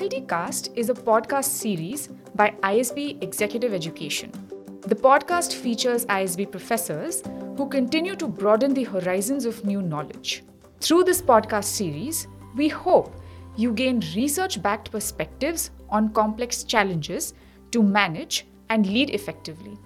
Faculty Cast is a podcast series by ISB Executive Education. The podcast features ISB professors who continue to broaden the horizons of new knowledge. Through this podcast series, we hope you gain research backed perspectives on complex challenges to manage and lead effectively.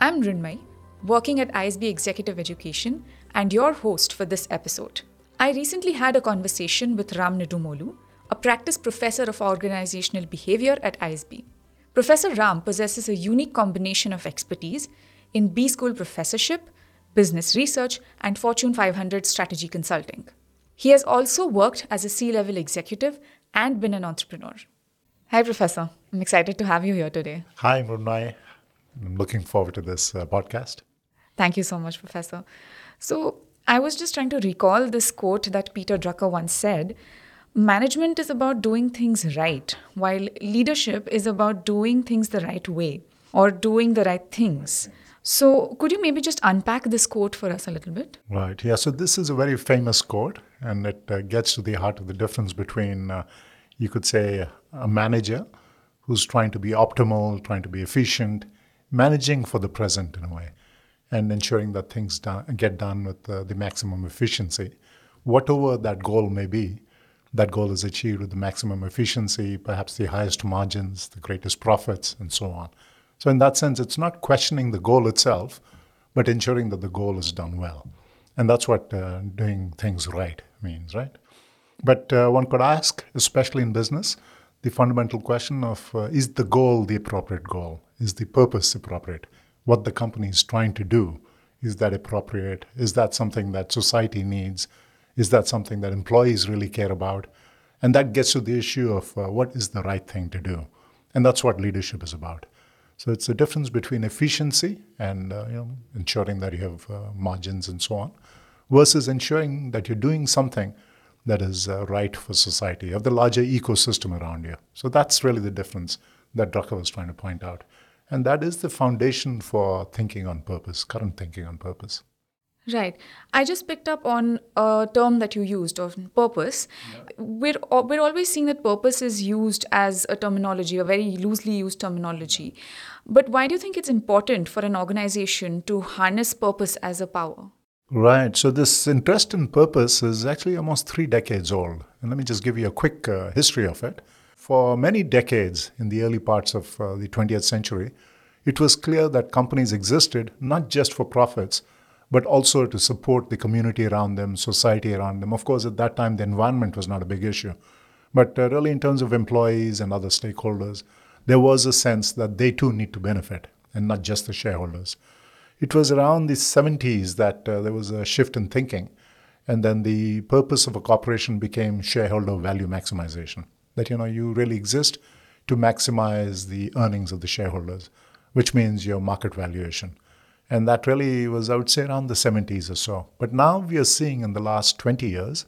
I'm Rinmay, working at ISB Executive Education, and your host for this episode. I recently had a conversation with Ram Nidumolu, a practice professor of organizational behavior at ISB. Professor Ram possesses a unique combination of expertise in B School professorship, business research, and Fortune 500 strategy consulting. He has also worked as a C level executive and been an entrepreneur. Hi, Professor. I'm excited to have you here today. Hi, Mrunai. I'm looking forward to this uh, podcast. Thank you so much, Professor. So, I was just trying to recall this quote that Peter Drucker once said Management is about doing things right, while leadership is about doing things the right way or doing the right things. So, could you maybe just unpack this quote for us a little bit? Right. Yeah. So, this is a very famous quote, and it uh, gets to the heart of the difference between, uh, you could say, a manager who's trying to be optimal, trying to be efficient, managing for the present in a way, and ensuring that things done, get done with uh, the maximum efficiency, whatever that goal may be that goal is achieved with the maximum efficiency, perhaps the highest margins, the greatest profits, and so on. So, in that sense, it's not questioning the goal itself, but ensuring that the goal is done well. And that's what uh, doing things right means, right? But uh, one could ask, especially in business, the fundamental question of uh, is the goal the appropriate goal? Is the purpose appropriate? What the company is trying to do, is that appropriate? Is that something that society needs? Is that something that employees really care about? And that gets to the issue of uh, what is the right thing to do. And that's what leadership is about. So it's a difference between efficiency and uh, you know, ensuring that you have uh, margins and so on, versus ensuring that you're doing something that is uh, right for society, of the larger ecosystem around you. So that's really the difference that Drucker was trying to point out. And that is the foundation for thinking on purpose, current thinking on purpose. Right. I just picked up on a term that you used of purpose. Yeah. We're we're always seeing that purpose is used as a terminology, a very loosely used terminology. But why do you think it's important for an organization to harness purpose as a power? Right. So this interest in purpose is actually almost three decades old. And let me just give you a quick uh, history of it. For many decades in the early parts of uh, the 20th century, it was clear that companies existed not just for profits but also to support the community around them, society around them. Of course, at that time, the environment was not a big issue. But uh, really, in terms of employees and other stakeholders, there was a sense that they too need to benefit and not just the shareholders. It was around the 70s that uh, there was a shift in thinking. And then the purpose of a corporation became shareholder value maximization. That, you know, you really exist to maximize the earnings of the shareholders, which means your market valuation. And that really was, I would say, around the 70s or so. But now we are seeing in the last 20 years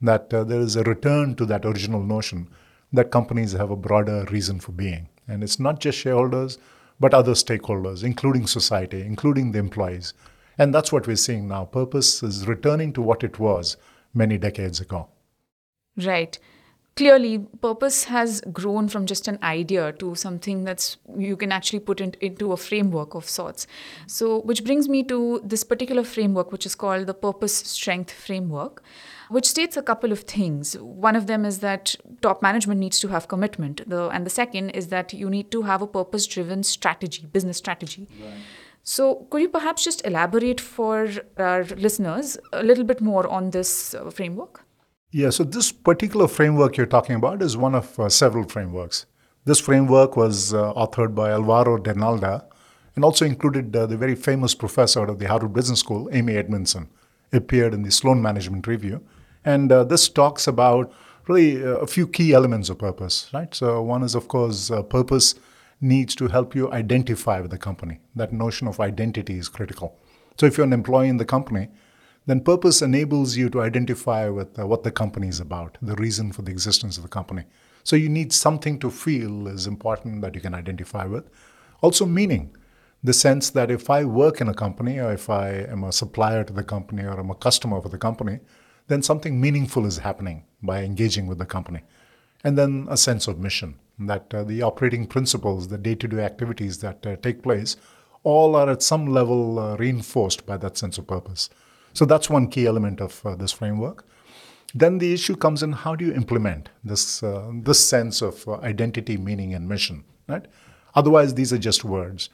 that uh, there is a return to that original notion that companies have a broader reason for being. And it's not just shareholders, but other stakeholders, including society, including the employees. And that's what we're seeing now. Purpose is returning to what it was many decades ago. Right clearly purpose has grown from just an idea to something that's you can actually put in, into a framework of sorts so which brings me to this particular framework which is called the purpose strength framework which states a couple of things one of them is that top management needs to have commitment the, and the second is that you need to have a purpose driven strategy business strategy right. So, could you perhaps just elaborate for our listeners a little bit more on this uh, framework? Yeah, so this particular framework you're talking about is one of uh, several frameworks. This framework was uh, authored by Alvaro de Nalda and also included uh, the very famous professor of the Harvard Business School, Amy Edmondson, appeared in the Sloan Management Review. And uh, this talks about really uh, a few key elements of purpose, right? So, one is, of course, uh, purpose needs to help you identify with the company. That notion of identity is critical. So, if you're an employee in the company, then purpose enables you to identify with uh, what the company is about, the reason for the existence of the company. So you need something to feel is important that you can identify with. Also, meaning, the sense that if I work in a company or if I am a supplier to the company or I'm a customer for the company, then something meaningful is happening by engaging with the company. and then a sense of mission that uh, the operating principles, the day to day activities that uh, take place, all are at some level uh, reinforced by that sense of purpose. So that's one key element of uh, this framework. Then the issue comes in how do you implement this, uh, this sense of uh, identity, meaning, and mission, right? Otherwise, these are just words.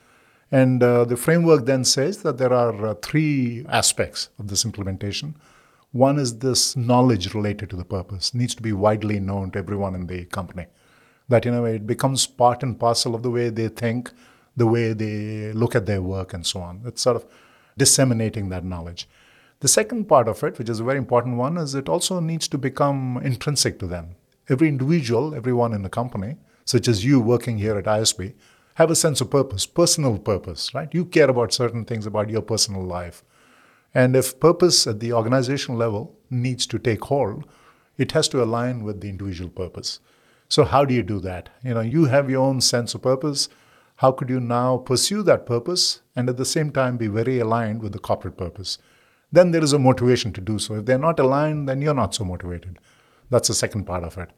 And the framework then says that there are three aspects of this implementation. One is this knowledge related to the purpose needs to be widely known to everyone in the company. That you know it becomes part and parcel of the way they think, the way they look at their work, and so on. It's sort of disseminating that knowledge. The second part of it, which is a very important one, is it also needs to become intrinsic to them. Every individual, everyone in the company, such as you working here at ISB, have a sense of purpose, personal purpose, right? You care about certain things about your personal life. And if purpose at the organizational level needs to take hold, it has to align with the individual purpose. So how do you do that? You know, you have your own sense of purpose. How could you now pursue that purpose and at the same time be very aligned with the corporate purpose? Then there is a motivation to do so. If they're not aligned, then you're not so motivated. That's the second part of it.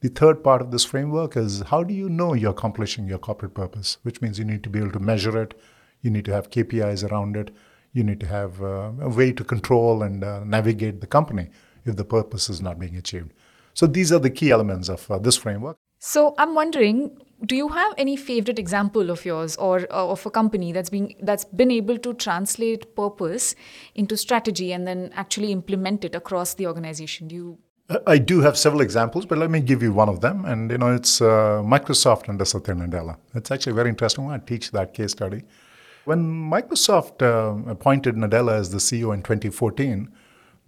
The third part of this framework is how do you know you're accomplishing your corporate purpose, which means you need to be able to measure it, you need to have KPIs around it, you need to have uh, a way to control and uh, navigate the company if the purpose is not being achieved. So these are the key elements of uh, this framework. So I'm wondering, do you have any favorite example of yours or uh, of a company that's been that's been able to translate purpose into strategy and then actually implement it across the organization? Do you I do have several examples, but let me give you one of them. And you know, it's uh, Microsoft under Satya Nadella. It's actually very interesting. I teach that case study. When Microsoft uh, appointed Nadella as the CEO in 2014,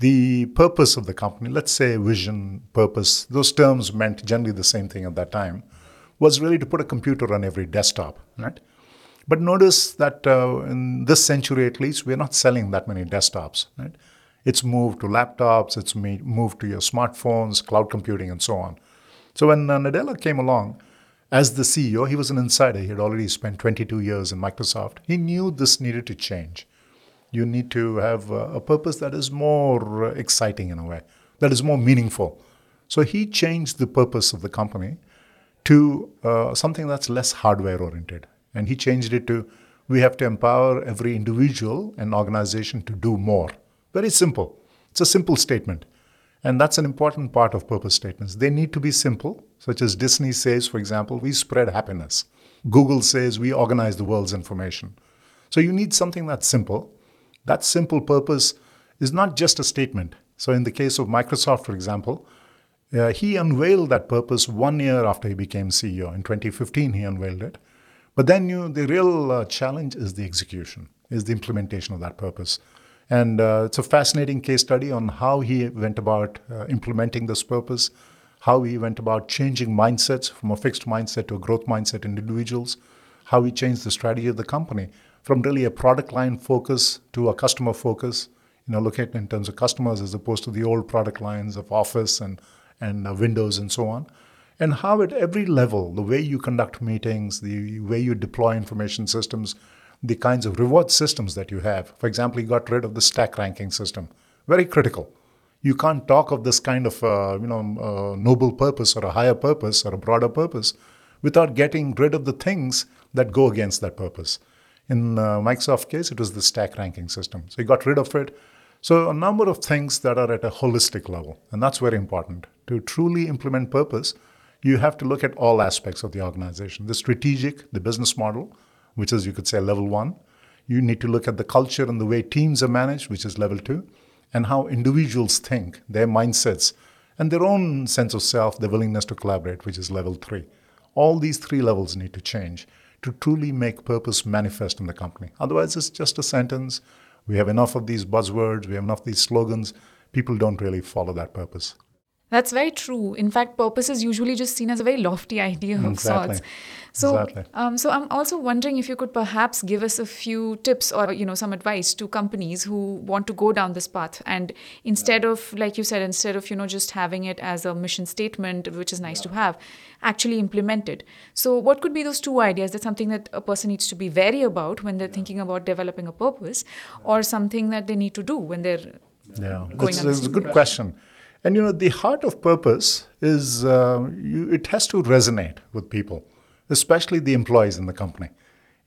the purpose of the company, let's say vision, purpose, those terms meant generally the same thing at that time, was really to put a computer on every desktop, right? But notice that uh, in this century at least, we're not selling that many desktops, right? It's moved to laptops, it's moved to your smartphones, cloud computing, and so on. So when uh, Nadella came along, as the CEO, he was an insider. He had already spent 22 years in Microsoft. He knew this needed to change. You need to have a purpose that is more exciting in a way, that is more meaningful. So he changed the purpose of the company to uh, something that's less hardware oriented. And he changed it to we have to empower every individual and organization to do more. Very simple. It's a simple statement. And that's an important part of purpose statements. They need to be simple, such as Disney says, for example, we spread happiness. Google says we organize the world's information. So you need something that's simple. That simple purpose is not just a statement. So in the case of Microsoft, for example, uh, he unveiled that purpose one year after he became CEO. In 2015, he unveiled it. But then you, the real uh, challenge is the execution, is the implementation of that purpose. And uh, it's a fascinating case study on how he went about uh, implementing this purpose, how he went about changing mindsets from a fixed mindset to a growth mindset in individuals, how he changed the strategy of the company from really a product line focus to a customer focus. You know, look at in terms of customers as opposed to the old product lines of Office and and uh, Windows and so on. And how at every level, the way you conduct meetings, the way you deploy information systems, the kinds of reward systems that you have. For example, you got rid of the stack ranking system. Very critical. You can't talk of this kind of uh, you know uh, noble purpose or a higher purpose or a broader purpose without getting rid of the things that go against that purpose. In uh, Microsoft case, it was the stack ranking system. So you got rid of it. So a number of things that are at a holistic level, and that's very important. To truly implement purpose, you have to look at all aspects of the organization: the strategic, the business model, which is, you could say, level one. You need to look at the culture and the way teams are managed, which is level two, and how individuals think, their mindsets, and their own sense of self, their willingness to collaborate, which is level three. All these three levels need to change to truly make purpose manifest in the company. Otherwise, it's just a sentence. We have enough of these buzzwords, we have enough of these slogans. People don't really follow that purpose. That's very true. In fact, purpose is usually just seen as a very lofty idea of exactly. sorts. So, exactly. um, so I'm also wondering if you could perhaps give us a few tips or you know some advice to companies who want to go down this path, and instead of like you said, instead of you know just having it as a mission statement, which is nice yeah. to have, actually implement it. So, what could be those two ideas? That's something that a person needs to be wary about when they're yeah. thinking about developing a purpose, or something that they need to do when they're yeah. Going it's, it's a good question. And you know, the heart of purpose is uh, you, it has to resonate with people, especially the employees in the company.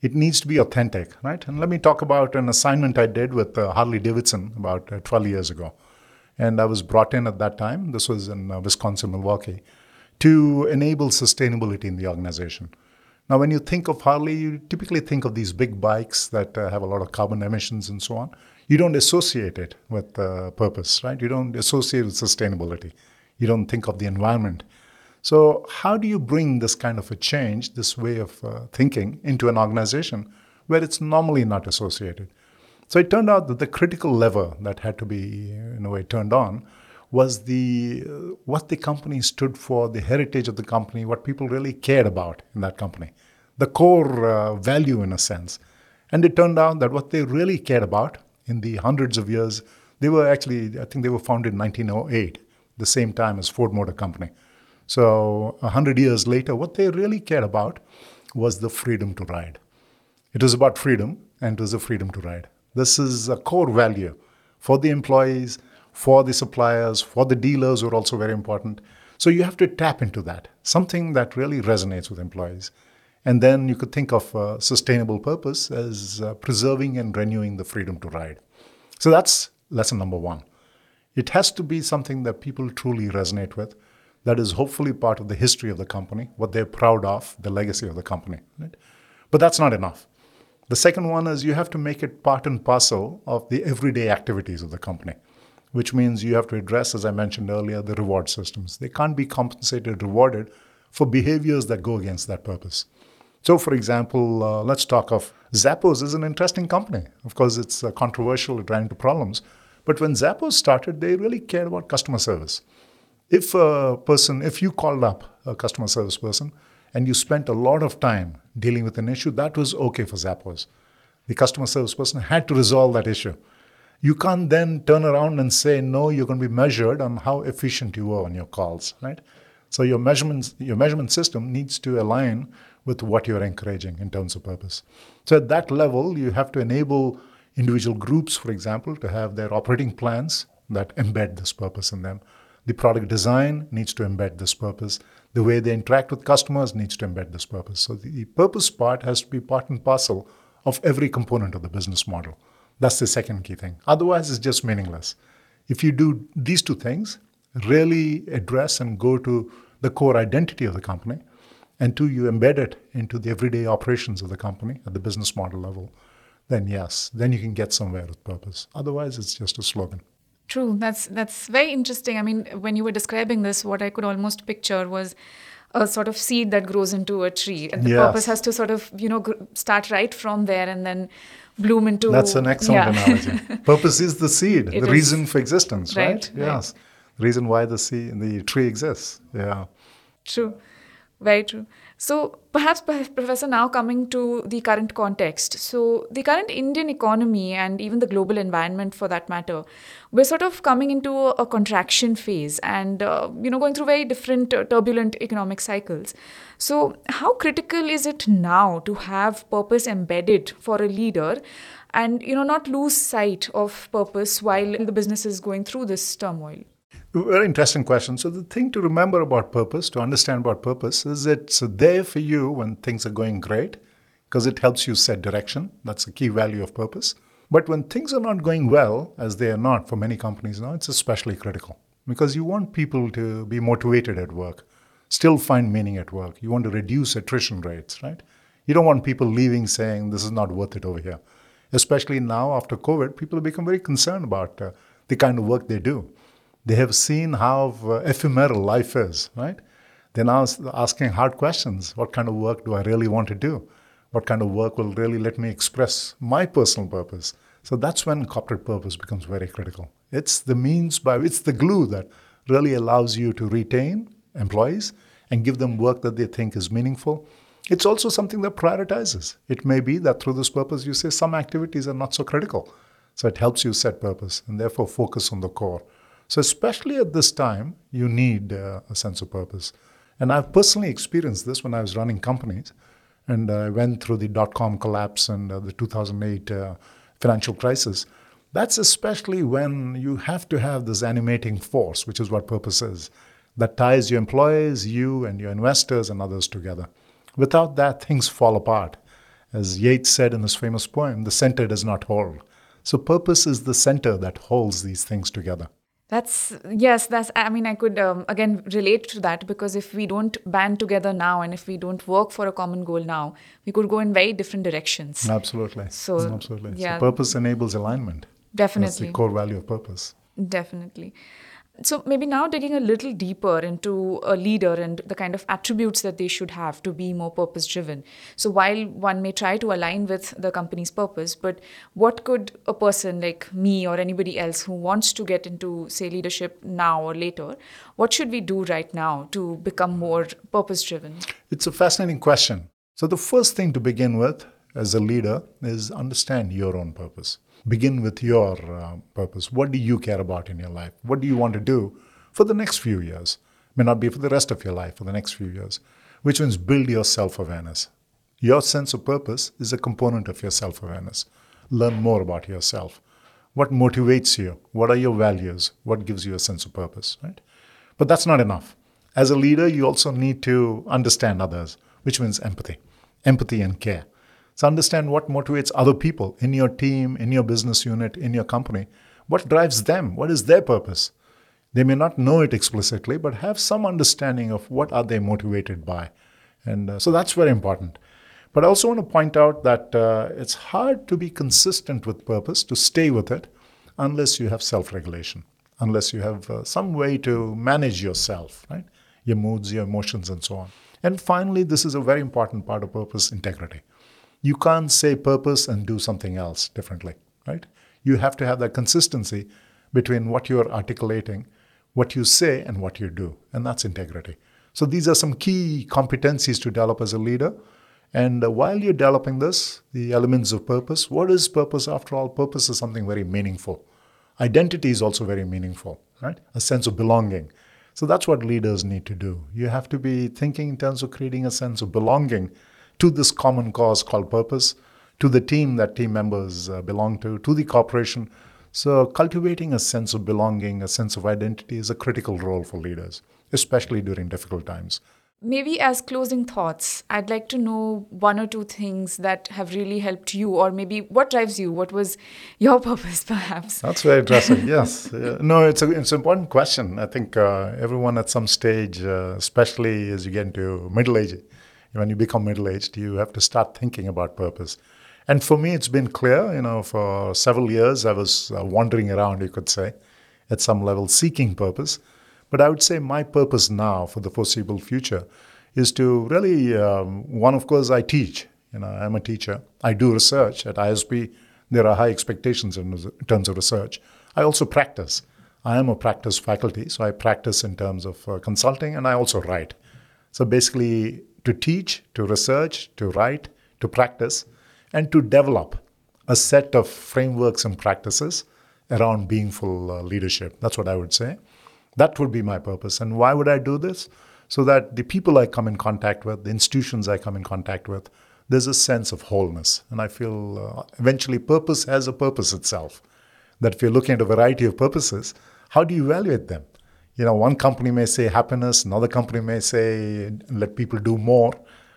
It needs to be authentic, right? And let me talk about an assignment I did with uh, Harley Davidson about uh, 12 years ago. And I was brought in at that time, this was in uh, Wisconsin, Milwaukee, to enable sustainability in the organization. Now, when you think of Harley, you typically think of these big bikes that uh, have a lot of carbon emissions and so on. You don't associate it with uh, purpose, right? You don't associate with sustainability. You don't think of the environment. So, how do you bring this kind of a change, this way of uh, thinking, into an organization where it's normally not associated? So, it turned out that the critical lever that had to be, in a way, turned on was the uh, what the company stood for, the heritage of the company, what people really cared about in that company, the core uh, value in a sense. And it turned out that what they really cared about in the hundreds of years, they were actually, I think they were founded in 1908, the same time as Ford Motor Company. So, hundred years later, what they really cared about was the freedom to ride. It was about freedom, and it was the freedom to ride. This is a core value for the employees, for the suppliers, for the dealers who are also very important. So you have to tap into that, something that really resonates with employees. And then you could think of sustainable purpose as uh, preserving and renewing the freedom to ride. So that's lesson number one. It has to be something that people truly resonate with, that is hopefully part of the history of the company, what they're proud of, the legacy of the company. Right? But that's not enough. The second one is you have to make it part and parcel of the everyday activities of the company which means you have to address, as I mentioned earlier, the reward systems. They can't be compensated, rewarded for behaviors that go against that purpose. So, for example, uh, let's talk of Zappos is an interesting company. Of course, it's uh, controversial, it ran into problems. But when Zappos started, they really cared about customer service. If a person, if you called up a customer service person and you spent a lot of time dealing with an issue, that was okay for Zappos. The customer service person had to resolve that issue you can't then turn around and say no you're going to be measured on how efficient you were on your calls right so your measurements your measurement system needs to align with what you're encouraging in terms of purpose. So at that level you have to enable individual groups for example to have their operating plans that embed this purpose in them. The product design needs to embed this purpose. The way they interact with customers needs to embed this purpose. So the purpose part has to be part and parcel of every component of the business model. That's the second key thing. Otherwise, it's just meaningless. If you do these two things, really address and go to the core identity of the company, and two, you embed it into the everyday operations of the company at the business model level, then yes, then you can get somewhere with purpose. Otherwise, it's just a slogan. True. That's that's very interesting. I mean, when you were describing this, what I could almost picture was a sort of seed that grows into a tree, and the yes. purpose has to sort of you know start right from there, and then bloom into. That's an excellent yeah. analogy. Purpose is the seed, it the is. reason for existence, right? right? Yes, right. the reason why the seed, and the tree exists. Yeah. True, very true. So perhaps, Professor, now coming to the current context. So the current Indian economy and even the global environment, for that matter, we're sort of coming into a contraction phase, and uh, you know, going through very different uh, turbulent economic cycles. So how critical is it now to have purpose embedded for a leader? And you know, not lose sight of purpose while the business is going through this turmoil. Very interesting question. So the thing to remember about purpose, to understand about purpose, is it's there for you when things are going great, because it helps you set direction. That's a key value of purpose. But when things are not going well, as they are not for many companies now, it's especially critical because you want people to be motivated at work, still find meaning at work. You want to reduce attrition rates, right? You don't want people leaving saying this is not worth it over here. Especially now after COVID, people have become very concerned about uh, the kind of work they do. They have seen how uh, ephemeral life is, right? They're now asking hard questions. What kind of work do I really want to do? What kind of work will really let me express my personal purpose? So that's when corporate purpose becomes very critical. It's the means by, it's the glue that really allows you to retain employees and give them work that they think is meaningful. It's also something that prioritizes. It may be that through this purpose, you say some activities are not so critical. So it helps you set purpose and therefore focus on the core. So, especially at this time, you need uh, a sense of purpose. And I've personally experienced this when I was running companies. And I went through the dot com collapse and uh, the 2008 uh, financial crisis. That's especially when you have to have this animating force, which is what purpose is, that ties your employees, you, and your investors and others together. Without that, things fall apart. As Yeats said in his famous poem, the center does not hold. So, purpose is the center that holds these things together. That's yes, that's I mean I could um, again relate to that because if we don't band together now and if we don't work for a common goal now, we could go in very different directions. Absolutely. So absolutely. Yeah, so purpose enables alignment. definitely. That's the core value of purpose. Definitely. So maybe now digging a little deeper into a leader and the kind of attributes that they should have to be more purpose driven. So while one may try to align with the company's purpose, but what could a person like me or anybody else who wants to get into say leadership now or later, what should we do right now to become more purpose driven? It's a fascinating question. So, the first thing to begin with as a leader is understand your own purpose. Begin with your uh, purpose. What do you care about in your life? What do you want to do for the next few years? May not be for the rest of your life, for the next few years, which means build your self awareness. Your sense of purpose is a component of your self awareness. Learn more about yourself. What motivates you? What are your values? What gives you a sense of purpose, right? But that's not enough. As a leader, you also need to understand others, which means empathy, empathy and care. So understand what motivates other people in your team, in your business unit, in your company. What drives them? What is their purpose? They may not know it explicitly, but have some understanding of what are they motivated by. And uh, so that's very important. But I also want to point out that uh, it's hard to be consistent with purpose, to stay with it, unless you have self regulation, unless you have uh, some way to manage yourself, right? Your moods, your emotions, and so on. And finally, this is a very important part of purpose integrity. You can't say purpose and do something else differently, right? You have to have that consistency between what you're articulating, what you say, and what you do. And that's integrity. So these are some key competencies to develop as a leader. And uh, while you're developing this, the elements of purpose, what is purpose after all? Purpose is something very meaningful. Identity is also very meaningful, right? A sense of belonging. So that's what leaders need to do. You have to be thinking in terms of creating a sense of belonging to this common cause called purpose, to the team that team members uh, belong to, to the corporation. So, cultivating a sense of belonging, a sense of identity is a critical role for leaders, especially during difficult times. Maybe as closing thoughts, I'd like to know one or two things that have really helped you, or maybe what drives you? What was your purpose, perhaps? That's very interesting. yes. Uh, no, it's, a, it's an important question. I think uh, everyone at some stage, uh, especially as you get into middle age, when you become middle aged, you have to start thinking about purpose. And for me, it's been clear, you know, for several years I was uh, wandering around, you could say, at some level seeking purpose. But I would say my purpose now for the foreseeable future is to really, um, one, of course, I teach. You know, I'm a teacher. I do research at ISB. There are high expectations in, terms of research. I also practice. I am a practice faculty, so I practice in terms of uh, consulting and I also write. So basically, to teach, to research, to write, to practice, and to develop a set of frameworks and practices around beingful uh, leadership. That's what I would say. That would be my purpose. And why would I do this? So that the people I come in contact with, the institutions I come in contact with, there's a sense of wholeness. And I feel uh, eventually purpose has a purpose itself. That if you're looking at a variety of purposes, how do you evaluate them? You know, one company may say happiness, another company may say let people do more,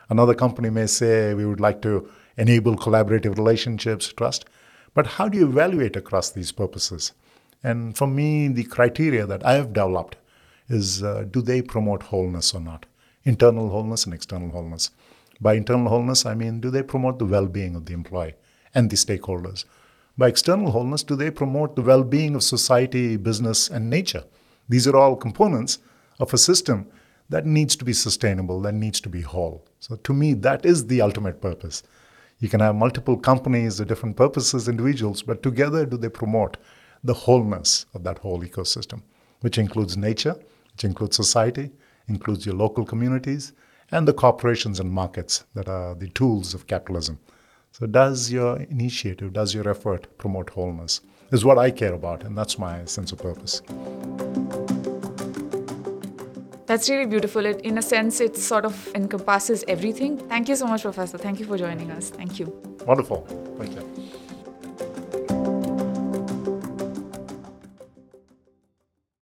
another company may say we would like to enable collaborative relationships, trust. But how do you evaluate across these purposes? And for me, the criteria that I have developed is uh, do they promote wholeness or not? Internal wholeness and external wholeness. By internal wholeness, I mean, do they promote the well being of the employee and the stakeholders? By external wholeness, do they promote the well being of society, business, and nature? These are all components of a system that needs to be sustainable, that needs to be whole. So, to me, that is the ultimate purpose. You can have multiple companies with different purposes, individuals, but together do they promote the wholeness of that whole ecosystem, which includes nature, which includes society, includes your local communities, and the corporations and markets that are the tools of capitalism. So, does your initiative, does your effort promote wholeness? Is what I care about, and that's my sense of purpose. That's really beautiful. It, in a sense, it sort of encompasses everything. Thank you so much, Professor. Thank you for joining us. Thank you. Wonderful. Thank you.